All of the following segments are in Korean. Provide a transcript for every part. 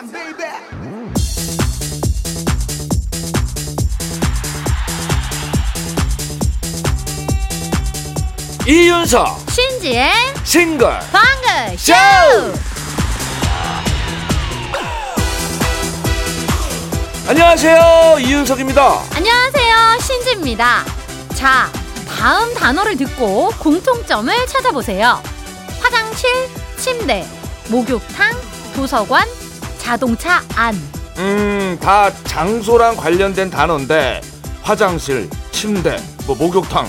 time, baby. 이윤석 신지의 싱글 방글 쇼! 안녕하세요 이윤석입니다 안녕하세요. 신지입니다. 자, 다음 단어를 듣고 공통점을 찾아보세요. 화장실, 침대, 목욕탕, 도서관, 자동차 안. 음 다 장소랑 관련된 단어인데 화장실 침대 뭐 목욕탕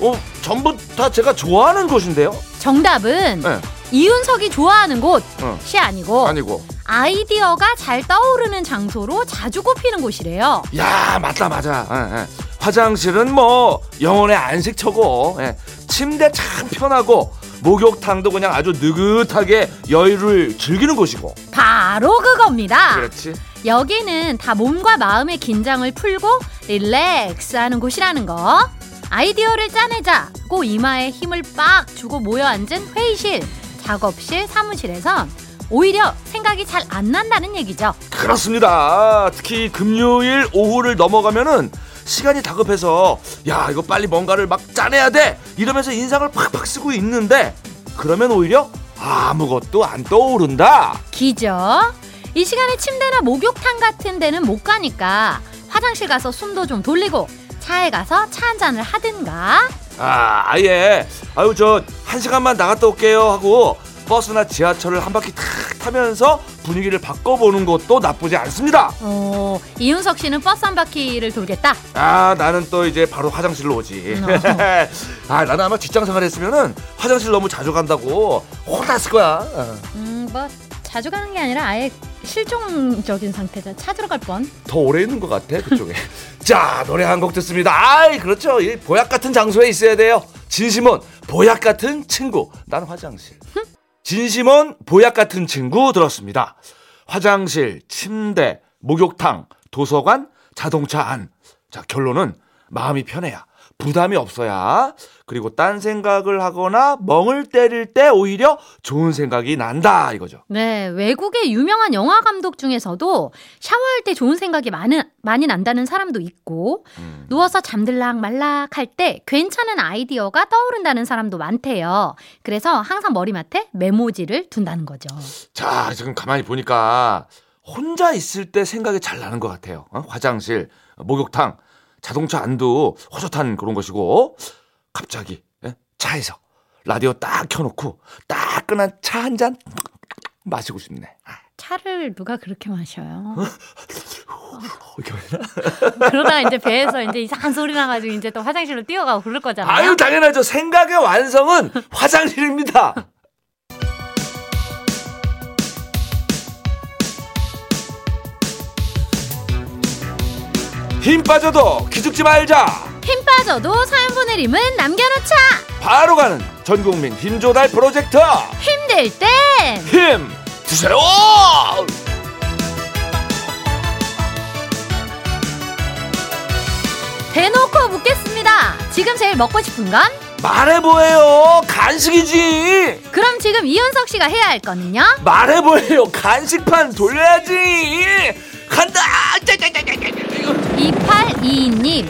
어 전부 다 제가 좋아하는 곳인데요 정답은 네. 이윤석이 좋아하는 곳이 어. 아니고 아니고 아이디어가 잘 떠오르는 장소로 자주 꼽히는 곳이래요. 야 맞다 맞아 예, 예. 화장실은 뭐 영혼의 안식처고 예. 침대 참 편하고 목욕탕도 그냥 아주 느긋하게 여유를 즐기는 곳이고 바로 그겁니다. 그렇지 여기는 다 몸과 마음의 긴장을 풀고 릴렉스 하는 곳이라는 거. 아이디어를 짜내자고 이마에 힘을 빡 주고 모여 앉은 회의실, 작업실, 사무실에선 오히려 생각이 잘 안 난다는 얘기죠. 그렇습니다. 특히 금요일 오후를 넘어가면은 시간이 다급해서 야 이거 빨리 뭔가를 막 짜내야 돼 이러면서 인상을 팍팍 쓰고 있는데 그러면 오히려 아무것도 안 떠오른다. 기죠? 이 시간에 침대나 목욕탕 같은 데는 못 가니까 화장실 가서 숨도 좀 돌리고 차에 가서 차 한 잔을 하든가 아 아예 아유 저 한 시간만 나갔다 올게요 하고 버스나 지하철을 한 바퀴 탁 타면서 분위기를 바꿔보는 것도 나쁘지 않습니다. 어, 이윤석 씨는 버스 한 바퀴를 돌겠다. 아 나는 또 이제 바로 화장실로 오지. 어. 아 나는 아마 직장 생활했으면은 화장실 너무 자주 간다고 혼났을 거야. 어. 음, 뭐 자주 가는 게 아니라 아예 실종적인 상태죠. 찾으러 갈 뻔. 더 오래 있는 것 같아 그쪽에. 자 노래 한 곡 듣습니다. 아이 그렇죠. 이 보약 같은 장소에 있어야 돼요. 진심원 보약 같은 친구. 난 화장실. 진심원 보약 같은 친구 들었습니다. 화장실, 침대, 목욕탕, 도서관, 자동차 안. 자 결론은 마음이 편해야 부담이 없어야 그리고 딴 생각을 하거나 멍을 때릴 때 오히려 좋은 생각이 난다 이거죠. 네, 외국의 유명한 영화 감독 중에서도 샤워할 때 좋은 생각이 많은, 많이 난다는 사람도 있고, 음. 누워서 잠들락 말락 할 때 괜찮은 아이디어가 떠오른다는 사람도 많대요. 그래서 항상 머리맡에 메모지를 둔다는 거죠. 자, 지금 가만히 보니까 혼자 있을 때 생각이 잘 나는 것 같아요. 어? 화장실, 목욕탕, 자동차 안도 호젓한 그런 것이고 갑자기 예? 차에서 라디오 딱 켜놓고 따끈한 차 한 잔 마시고 싶네. 아, 차를 누가 그렇게 마셔요? 하나? 그러다가 이제 배에서 이제 이상한 소리 나가지고 이제 또 화장실로 뛰어가고 그럴 거잖아요. 아유 당연하죠. 생각의 완성은 화장실입니다. 힘 빠져도 기죽지 말자. 힘 빠져도 사연 보내림은 남겨놓자. 바로 가는 전국민 힘조달 프로젝트 힘들 땐힘 주세요. 대놓고 묻겠습니다. 지금 제일 먹고 싶은 건? 말해보예요. 간식이지. 그럼 지금 이윤석 씨가 해야 할 거는요? 말해보예요. 간식판 돌려야지. 간다. 2822님.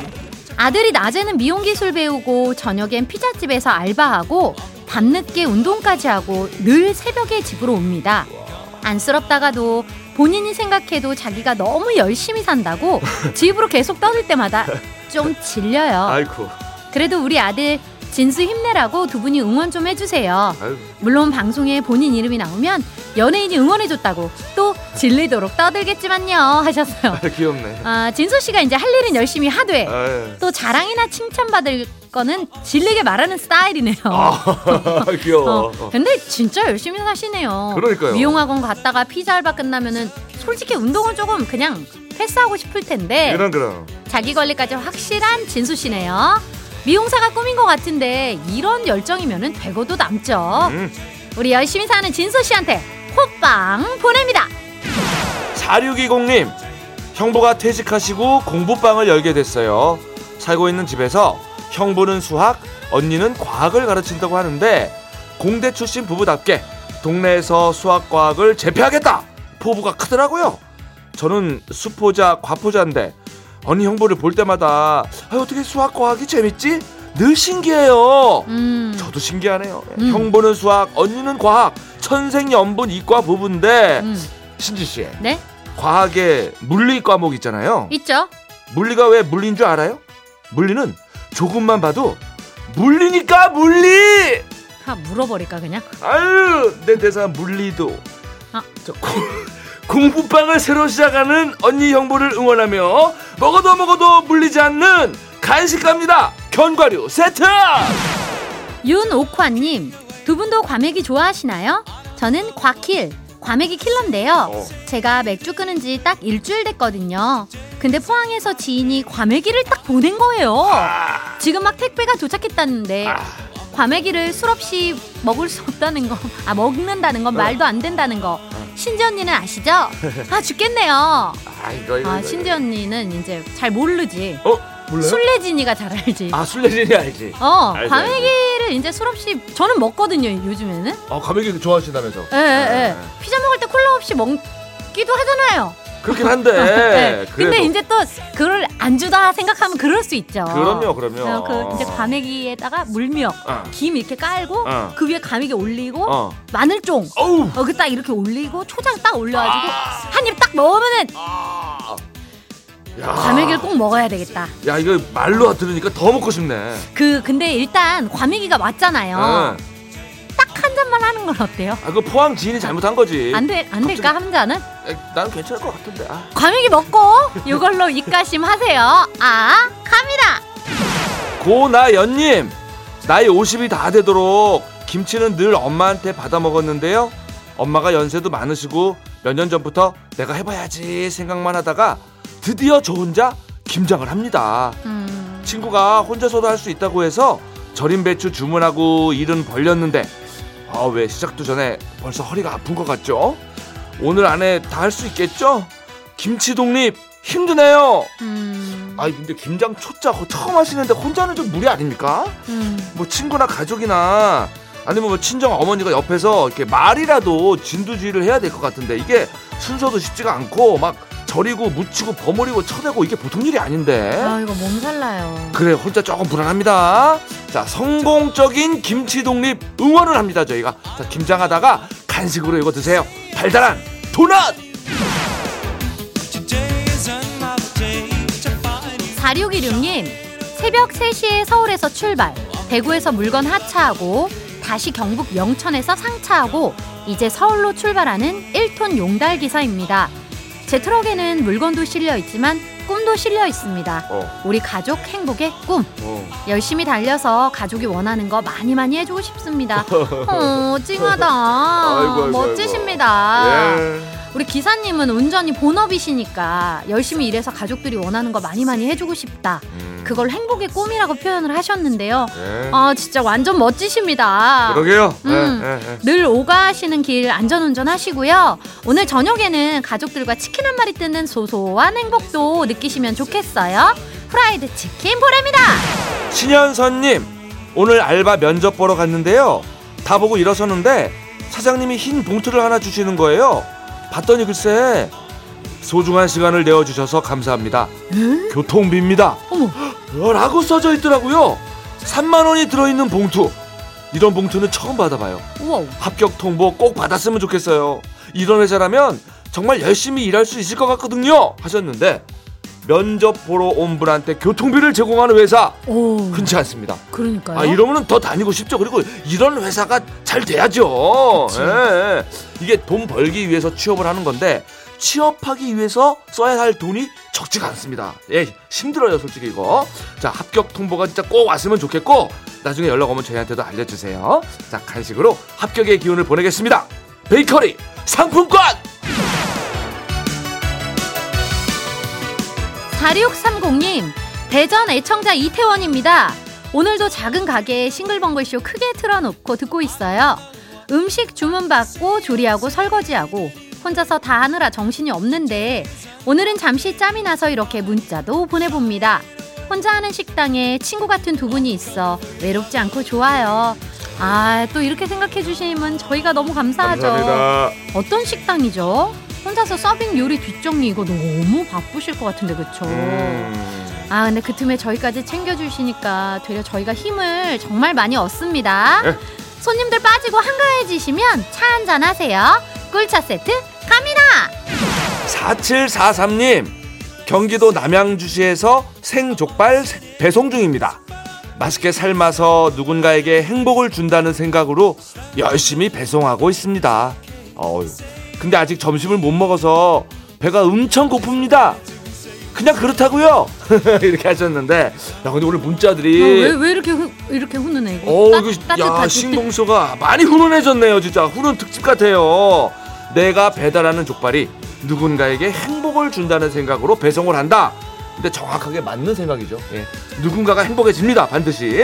아들이 낮에는 미용 기술 배우고 저녁엔 피자집에서 알바하고 밤늦게 운동까지 하고 늘 새벽에 집으로 옵니다. 안쓰럽다가도 본인이 생각해도 자기가 너무 열심히 산다고 집으로 계속 떠들 때마다 좀 질려요. 아이쿠. 그래도 우리 아들 진수 힘내라고 두 분이 응원 좀 해주세요. 물론 방송에 본인 이름이 나오면 연예인이 응원해줬다고 또 질리도록 떠들겠지만요 하셨어요. 아, 귀엽네. 아 진수 씨가 이제 할 일은 열심히 하되 아유. 또 자랑이나 칭찬받을 거는 질리게 말하는 스타일이네요. 아, 귀여워. 어, 근데 진짜 열심히 사시네요. 그러니까요. 미용학원 갔다가 피자 알바 끝나면은 솔직히 운동은 조금 그냥 패스하고 싶을 텐데 그럼 그럼. 자기 관리까지 확실한 진수 씨네요. 미용사가 꿈인 것 같은데 이런 열정이면은 되고도 남죠. 음. 우리 열심히 사는 진수 씨한테 호빵 보냅니다. 4620님 형부가 퇴직하시고 공부방을 열게 됐어요 살고 있는 집에서 형부는 수학 언니는 과학을 가르친다고 하는데 공대 출신 부부답게 동네에서 수학 과학을 재패하겠다 포부가 크더라고요. 저는 수포자, 과포자인데 언니 형부를 볼 때마다 아, 어떻게 수학 과학이 재밌지? 늘 신기해요. 음. 저도 신기하네요. 음. 형부는 수학, 언니는 과학, 천생연분 이과 부부인데 음. 신지 씨, 네? 과학에 물리 과목 있잖아요. 있죠? 물리가 왜 물리인 줄 알아요? 물리는 조금만 봐도 물리니까 물리. 하, 물어버릴까 그냥? 아유 내 대사 물리도. 아. 저 고, 공부방을 새로 시작하는 언니 형부를 응원하며 먹어도 먹어도 물리지 않는 간식갑니다. 견과류 세트. 윤옥화님, 두 분도 과메기 좋아하시나요? 저는 과킬, 과메기 킬러인데요. 어. 제가 맥주 끊은 지 딱 일주일 됐거든요. 근데 포항에서 지인이 과메기를 딱 보낸 거예요. 지금 막 택배가 도착했다는데 아. 과메기를 술 없이 먹을 수 없다는 거, 아 먹는다는 건 말도 안 된다는 거. 신지 언니는 아시죠? 아 죽겠네요. 아 이거 이거. 아 이거. 신지 언니는 이제 잘 모르지. 어 몰라요? 술래진이가 잘 알지. 아 술래진이 알지. 어, 알지, 과메기를 이제 술 없이 저는 먹거든요 요즘에는. 어 좋아하신다면서. 예, 예, 예. 피자 먹을 때 콜라 없이 먹기도 하잖아요. 그렇긴 한데. 예. 근데 그래도. 이제 또 그걸 안 주다 생각하면 그럴 수 있죠. 그럼요 그럼요. 어, 그 이제 과메기에다가 물미역, 어. 김 이렇게 깔고 어. 그 위에 과메기 올리고 어. 마늘쫑. 어우. 어, 그딱 이렇게 올리고 초장 딱 올려가지고 한입 딱 먹으면은 아. 야. 과메기를 꼭 먹어야 되겠다. 야 이거 말로 들으니까 더 먹고 싶네. 그 근데 일단 과메기가 왔잖아요. 응. 딱한 잔만 하는 건 어때요? 아, 그 포항 지인이 잘못한 거지. 안 돼, 안 될까 한 잔은? 에, 나는 괜찮을 것 같은데. 아. 과메기 먹고 이걸로 입가심 하세요. 아, 갑니다. 고나연님, 나이 50이 다 되도록 김치는 늘 엄마한테 받아 먹었는데요. 엄마가 연세도 많으시고 몇 년 전부터 내가 해봐야지 생각만 하다가 드디어 저 혼자 김장을 합니다. 음, 친구가 혼자서도 할 수 있다고 해서 절임 배추 주문하고 일은 벌렸는데 아 왜 시작도 전에 벌써 허리가 아픈 것 같죠? 오늘 안에 다 할 수 있겠죠? 김치 독립 힘드네요. 음, 아니 근데 김장 초짜 처음 하시는데 혼자는 좀 무리 아닙니까? 음. 뭐 친구나 가족이나 아니면 뭐 친정 어머니가 옆에서 이렇게 말이라도 진두지휘를 해야 될 것 같은데 이게 순서도 쉽지가 않고 막 절이고 묻히고 버무리고 쳐대고 이게 보통 일이 아닌데. 아, 이거 몸살 나요. 그래 혼자 조금 불안합니다. 자 성공적인 김치 독립 응원을 합니다 저희가. 자 김장하다가 간식으로 이거 드세요. 달달한 도넛. 4616님, 새벽 3시에 서울에서 출발, 대구에서 물건 하차하고, 다시 경북 영천에서 상차하고, 이제 서울로 출발하는 1톤 용달 기사입니다. 제 트럭에는 물건도 실려 있지만 꿈도 실려 있습니다. 어. 우리 가족 행복의 꿈. 어. 열심히 달려서 가족이 원하는 거 많이 많이 해주고 싶습니다. 어, 찡하다. 아이고, 아이고, 멋지십니다. 예. 우리 기사님은 운전이 본업이시니까 열심히 일해서 가족들이 원하는 거 많이 많이 해주고 싶다. 음. 그걸 행복의 꿈이라고 표현을 하셨는데요. 예. 아, 진짜 완전 멋지십니다. 그러게요. 음. 예, 예, 예. 늘 오가시는 길 안전운전 하시고요. 오늘 저녁에는 가족들과 치킨 한 마리 뜯는 소소한 행복도 느끼시면 좋겠어요. 프라이드 치킨 보랍니다. 신현선님 오늘 알바 면접 보러 갔는데요 다 보고 일어섰는데 사장님이 흰 봉투를 하나 주시는 거예요 봤더니 글쎄 소중한 시간을 내어주셔서 감사합니다 교통비입니다 어머. 어, 라고 써져 있더라고요 3만 원이 들어있는 봉투 이런 봉투는 처음 받아봐요 우와. 합격 통보 꼭 받았으면 좋겠어요 이런 회사라면 정말 열심히 일할 수 있을 것 같거든요 하셨는데 면접 보러 온 분한테 교통비를 제공하는 회사 오. 흔치 않습니다. 그러니까요. 아 이러면은 더 다니고 싶죠. 그리고 이런 회사가 잘 돼야죠. 예. 이게 돈 벌기 위해서 취업을 하는 건데 취업하기 위해서 써야 할 돈이 적지가 않습니다. 예, 힘들어요, 솔직히 이거. 자, 합격 통보가 진짜 꼭 왔으면 좋겠고 나중에 연락 오면 저희한테도 알려주세요. 자, 간식으로 합격의 기운을 보내겠습니다. 베이커리 상품권. 4630님, 대전 애청자 이태원입니다. 오늘도 작은 가게에 싱글벙글쇼 크게 틀어놓고 듣고 있어요. 음식 주문받고 조리하고 설거지하고 혼자서 다 하느라 정신이 없는데 오늘은 잠시 짬이 나서 이렇게 문자도 보내봅니다. 혼자 하는 식당에 친구 같은 두 분이 있어 외롭지 않고 좋아요. 아, 또 이렇게 생각해 주시면 저희가 너무 감사하죠. 어떤 식당이죠? 혼자서 서빙 요리 뒷정리 이거 너무 바쁘실 것 같은데 그쵸? 아 근데 그 틈에 저희까지 챙겨주시니까 되려 저희가 힘을 정말 많이 얻습니다. 네. 손님들 빠지고 한가해지시면 차 한잔 하세요. 꿀차 세트. 4743님 경기도 남양주시에서 생족발 배송 중입니다. 맛있게 삶아서 누군가에게 행복을 준다는 생각으로 열심히 배송하고 있습니다. 어휴, 근데 아직 점심을 못 먹어서 배가 엄청 고픕니다. 그냥 그렇다고요. 이렇게 하셨는데, 야 근데 오늘 문자들이 어, 왜, 왜 이렇게 후, 이렇게 훈훈해 이거? 어, 따- 이거 야 따뜻하지? 신봉수가 많이 훈훈해졌네요, 진짜 훈훈 특집 같아요. 내가 배달하는 족발이 누군가에게 행복을 준다는 생각으로 배송을 한다. 근데 정확하게 맞는 생각이죠. 예. 누군가가 행복해집니다, 반드시.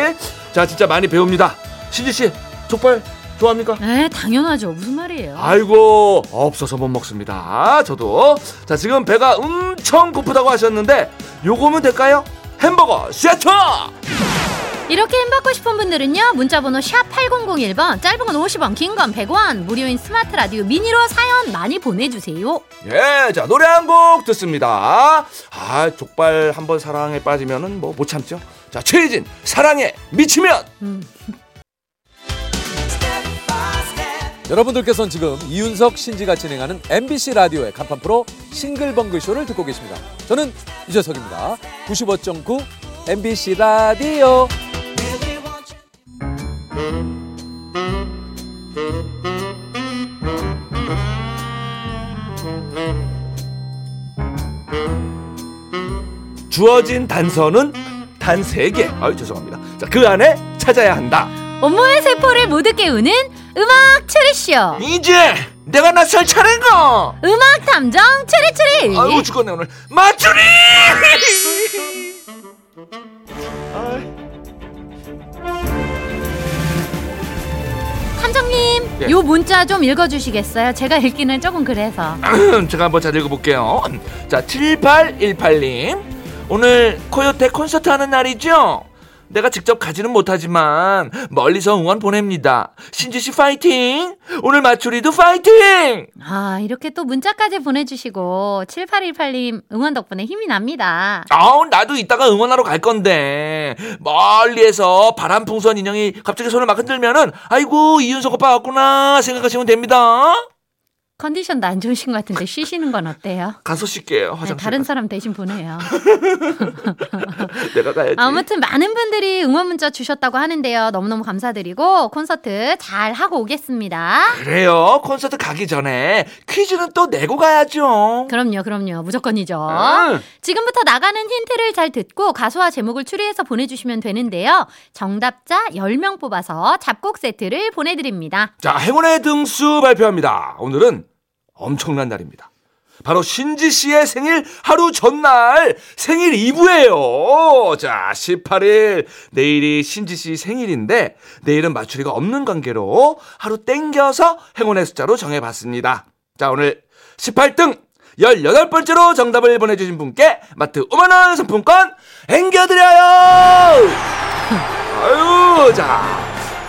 자, 진짜 많이 배웁니다. 신지 씨, 족발 좋아합니까? 네, 당연하죠. 무슨 말이에요? 아이고 없어서 못 먹습니다. 저도 자 지금 배가 엄청 고프다고 하셨는데 요거면 될까요? 햄버거 세트! 이렇게 힘 받고 싶은 분들은요 문자번호 샵 8001번 짧은 건 50원 긴 건 100원 무료인 스마트 라디오 미니로 사연 많이 보내주세요 예, 자 노래 한 곡 듣습니다. 아 족발 한번 사랑에 빠지면은 뭐 못 참죠. 자 최희진 사랑에 미치면 여러분들께서는 지금 이윤석 신지가 진행하는 MBC 라디오의 간판 프로 싱글벙글 쇼를 듣고 계십니다. 저는 유재석입니다. 95.9 MBC 라디오. 주어진 단서는 단 세 개. 아유 죄송합니다. 자 그 안에 찾아야 한다. 온몸의 세포를 모두 깨우는 음악 추리쇼 이제 내가 나설 차례인가? 음악 탐정 추리추리 아이고 죽겠네 오늘 맞추리! 탐정님 예. 요 문자 좀 읽어주시겠어요? 제가 읽기는 조금 그래서 제가 한번 잘 읽어볼게요. 자, 7818님. 오늘 코요태 콘서트 하는 날이죠? 내가 직접 가지는 못하지만 멀리서 응원 보냅니다. 신지 씨 파이팅! 오늘 마추리도 파이팅! 아 이렇게 또 문자까지 보내주시고 7818님 응원 덕분에 힘이 납니다 아우, 나도 이따가 응원하러 갈 건데. 멀리에서 바람풍선 인형이 갑자기 손을 막 흔들면은, 아이고, 이윤석 오빠 왔구나 생각하시면 됩니다. 컨디션도 안 좋으신 것 같은데 쉬시는 건 어때요? 가서 쉴게요, 네, 화장실. 다른 사람 대신 보내요. 내가 가야지. 아무튼 많은 분들이 응원 문자 주셨다고 하는데요. 너무너무 감사드리고 콘서트 잘 하고 오겠습니다. 그래요. 콘서트 가기 전에 퀴즈는 또 내고 가야죠. 그럼요, 그럼요. 무조건이죠. 응. 지금부터 나가는 힌트를 잘 듣고 가수와 제목을 추리해서 보내주시면 되는데요. 정답자 10명 뽑아서 잡곡 세트를 보내드립니다. 자, 행운의 등수 발표합니다. 오늘은 엄청난 날입니다. 바로 신지 씨의 생일 하루 전날 생일 2부예요. 자, 18일 내일이 신지 씨 생일인데 내일은 맞추리가 없는 관계로 하루 땡겨서 행운의 숫자로 정해봤습니다. 자, 오늘 18등 18번째로 정답을 보내주신 분께 마트 5만원 상품권 앵겨드려요! 아유, 자,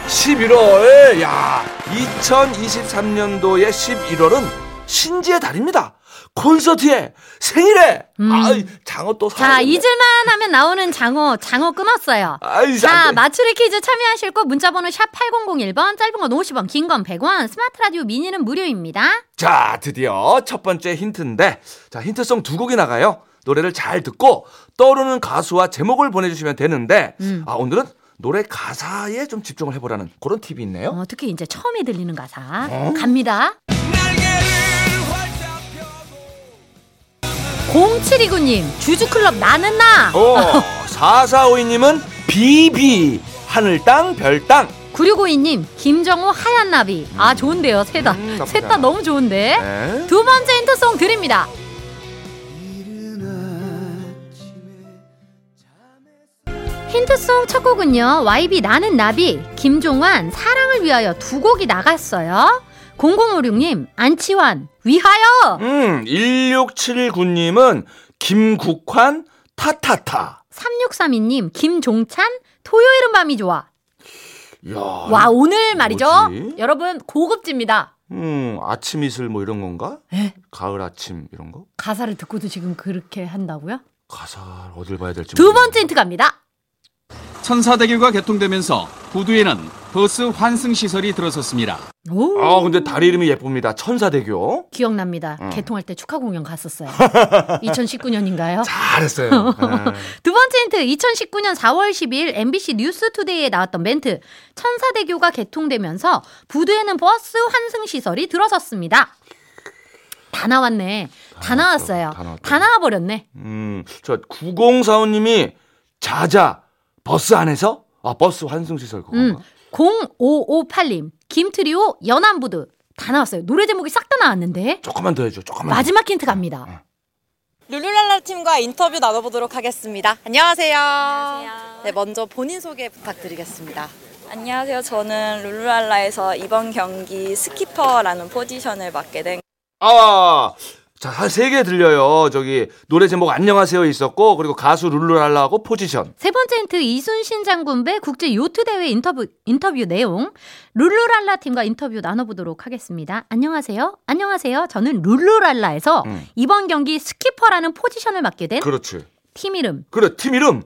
11월, 야, 2023년도의 11월은 신지의 달입니다. 콘서트에, 생일에, 음. 아이, 장어 또 자, 사야겠네. 잊을만 하면 나오는 장어, 장어 끊었어요. 아이, 자. 맞추리 퀴즈 참여하실 곳 문자번호 샵 8001번, 짧은 건 50원, 긴 건 100원, 스마트 라디오 미니는 무료입니다. 자, 드디어 첫 번째 힌트인데, 자, 힌트송 두 곡이 나가요. 노래를 잘 듣고 떠오르는 가수와 제목을 보내주시면 되는데, 음. 아, 오늘은 노래 가사에 좀 집중을 해보라는 그런 팁이 있네요. 어, 특히 이제 처음에 들리는 가사. 어? 갑니다. 0729님, 주주클럽 나는 나! 어, 4452님은 비비, 하늘 땅, 별 땅. 9652님, 김정호 하얀 나비. 아, 좋은데요, 셋 다. 음, 나쁘지 셋다 않아. 너무 좋은데? 네. 두 번째 힌트송 드립니다. 힌트송 첫 곡은요. YB 나는 나비, 김종환 사랑을 위하여 두 곡이 나갔어요. 0056님 안치환 위하여 음, 1679님은 김국환 타타타. 3632님 김종찬 토요일은 밤이 좋아. 야, 와 오늘 말이죠. 뭐지? 여러분 고급집니다. 음, 아침 이슬 뭐 이런 건가? 에? 가을 아침 이런 거? 가사를 듣고도 지금 그렇게 한다고요? 가사 어딜 봐야 될지 두. 번째 힌트 갑니다. 천사대교가 개통되면서 부두에는 버스 환승 시설이 들어섰습니다. 오. 아, 근데 다리 이름이 예쁩니다. 천사대교. 기억납니다. 어. 개통할 때 축하 공연 갔었어요. 2019년인가요? 잘했어요. 네. 두 번째 힌트 2019년 4월 12일 MBC 뉴스투데이에 나왔던 멘트 천사대교가 개통되면서 부두에는 버스 환승 시설이 들어섰습니다. 다 나왔네. 다 나왔어요. 다. 다 나와버렸네. 음, 저 9045님이 자자 버스 안에서 아 버스 환승 시설 음, 그건가? 0558님 김트리오 연안부두 다 나왔어요. 노래 제목이 싹 다 나왔는데 조금만 더 해줘. 조금만. 마지막 힌트 갑니다. 룰루랄라 팀과 인터뷰 나눠보도록 하겠습니다. 안녕하세요. 네, 먼저 본인 소개 부탁드리겠습니다. 안녕하세요. 저는 룰루랄라에서 이번 경기 skipper라는 포지션을 맡게 된 아, 자, 한 세 개 들려요. 저기 노래 제목 안녕하세요 있었고 그리고 가수 룰루랄라하고 포지션. 세 번째 힌트 이순신 장군배 국제 요트 대회 인터뷰 인터뷰 내용 룰루랄라 팀과 인터뷰 나눠보도록 하겠습니다. 안녕하세요. 안녕하세요. 저는 룰루랄라에서 음. 이번 경기 skipper라는 포지션을 맡게 된 그렇지. 팀 이름. 그래 팀 이름.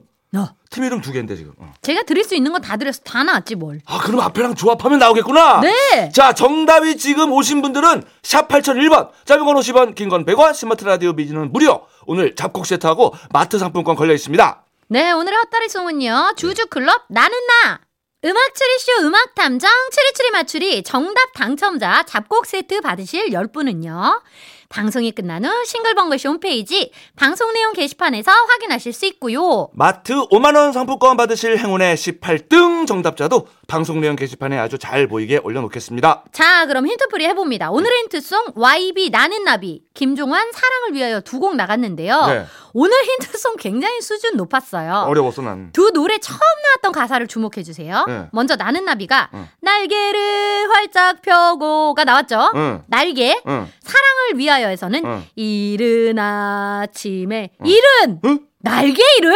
어. 팀 이름 두 개인데 지금. 어. 제가 드릴 수 있는 건 다 드려서 다 나왔지 뭘. 아 그럼 앞에랑 조합하면 나오겠구나. 네. 자 정답이 지금 오신 분들은 샵 8001번 짧은 건 50원 긴 건 100원 스마트 라디오 미니는 무료 오늘 잡곡 세트하고 마트 상품권 걸려 있습니다. 네, 오늘의 헛다리 송은요. 주주클럽 나는 나. 음악 추리쇼 음악 탐정 추리추리 맞추리 정답 당첨자 잡곡 세트 받으실 10분은요. 방송이 끝난 후 싱글벙글쇼 홈페이지 방송 내용 게시판에서 확인하실 수 있고요. 마트 5만원 상품권 받으실 행운의 18등 정답자도 방송 내용 게시판에 아주 잘 보이게 올려놓겠습니다. 자, 그럼 힌트풀이 해봅니다. 오늘의 힌트송 YB 나는 나비 김종환 사랑을 위하여 두 곡 나갔는데요. 네. 오늘 힌트송 굉장히 수준 높았어요. 어려웠어 난. 두 노래 처음 나왔던 가사를 주목해 주세요. 네. 먼저 나는 나비가 응. 날개를 활짝 펴고가 나왔죠. 응. 날개 응. 사랑을 위하여에서는 응. 이른 아침에 이른 응? 날개 이른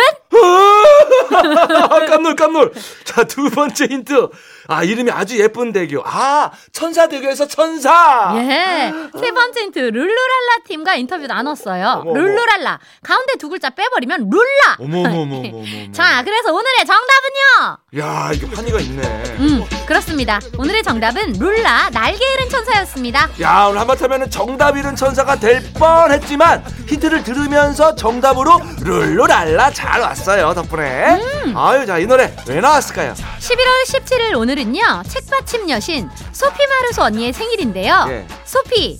아, 깜놀 깜놀. 자 두 번째 힌트. 아 이름이 아주 예쁜 대교. 아 천사대교에서 천사. 예. 세 번째 힌트 룰루랄라 팀과 인터뷰 나눴어요. 어머. 룰루랄라 가운데 두 글자 빼버리면 룰라. 어머머머머머. 자, 그래서 오늘의 정답은요. 야 이게 환희가 있네. 음, 그렇습니다. 오늘의 정답은 룰라 날개 잃은 천사였습니다. 야 오늘 한바탕면은 정답 잃은 천사가 될 뻔했지만 힌트를 들으면서 정답으로 룰루랄라 잘 왔어요 덕분에. 음. 아유 자 이 노래 왜 나왔을까요? 11월 17일 오늘은요 책받침 여신 소피 마르소 언니의 생일인데요. 예. 소피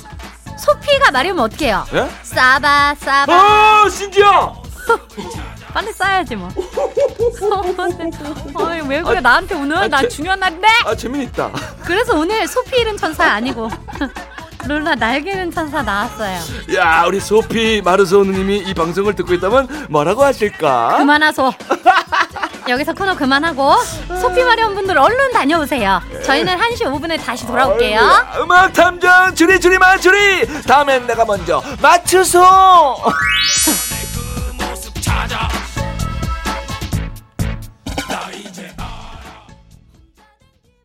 소피가 말이면 어떡해요? 예? 싸바 싸바 아 신지야. 빨리 싸야지 뭐. 어이 왜 그래 나한테 오늘 아, 나 제- 중요한 날인데. 아 재미있다. 그래서 오늘 소피 잃은 천사 아니고 룰라 날개 잃은 천사 나왔어요. 야 우리 소피 마르소 누님이 이 방송을 듣고 있다면 뭐라고 하실까? 그만하소. 여기서 코너 그만하고 소피 마련 분들 얼른 다녀오세요. 저희는 1시 5분에 다시 돌아올게요. 아이고야, 음악 탐정 주리 주리 맞추리 다음엔 내가 먼저 맞추소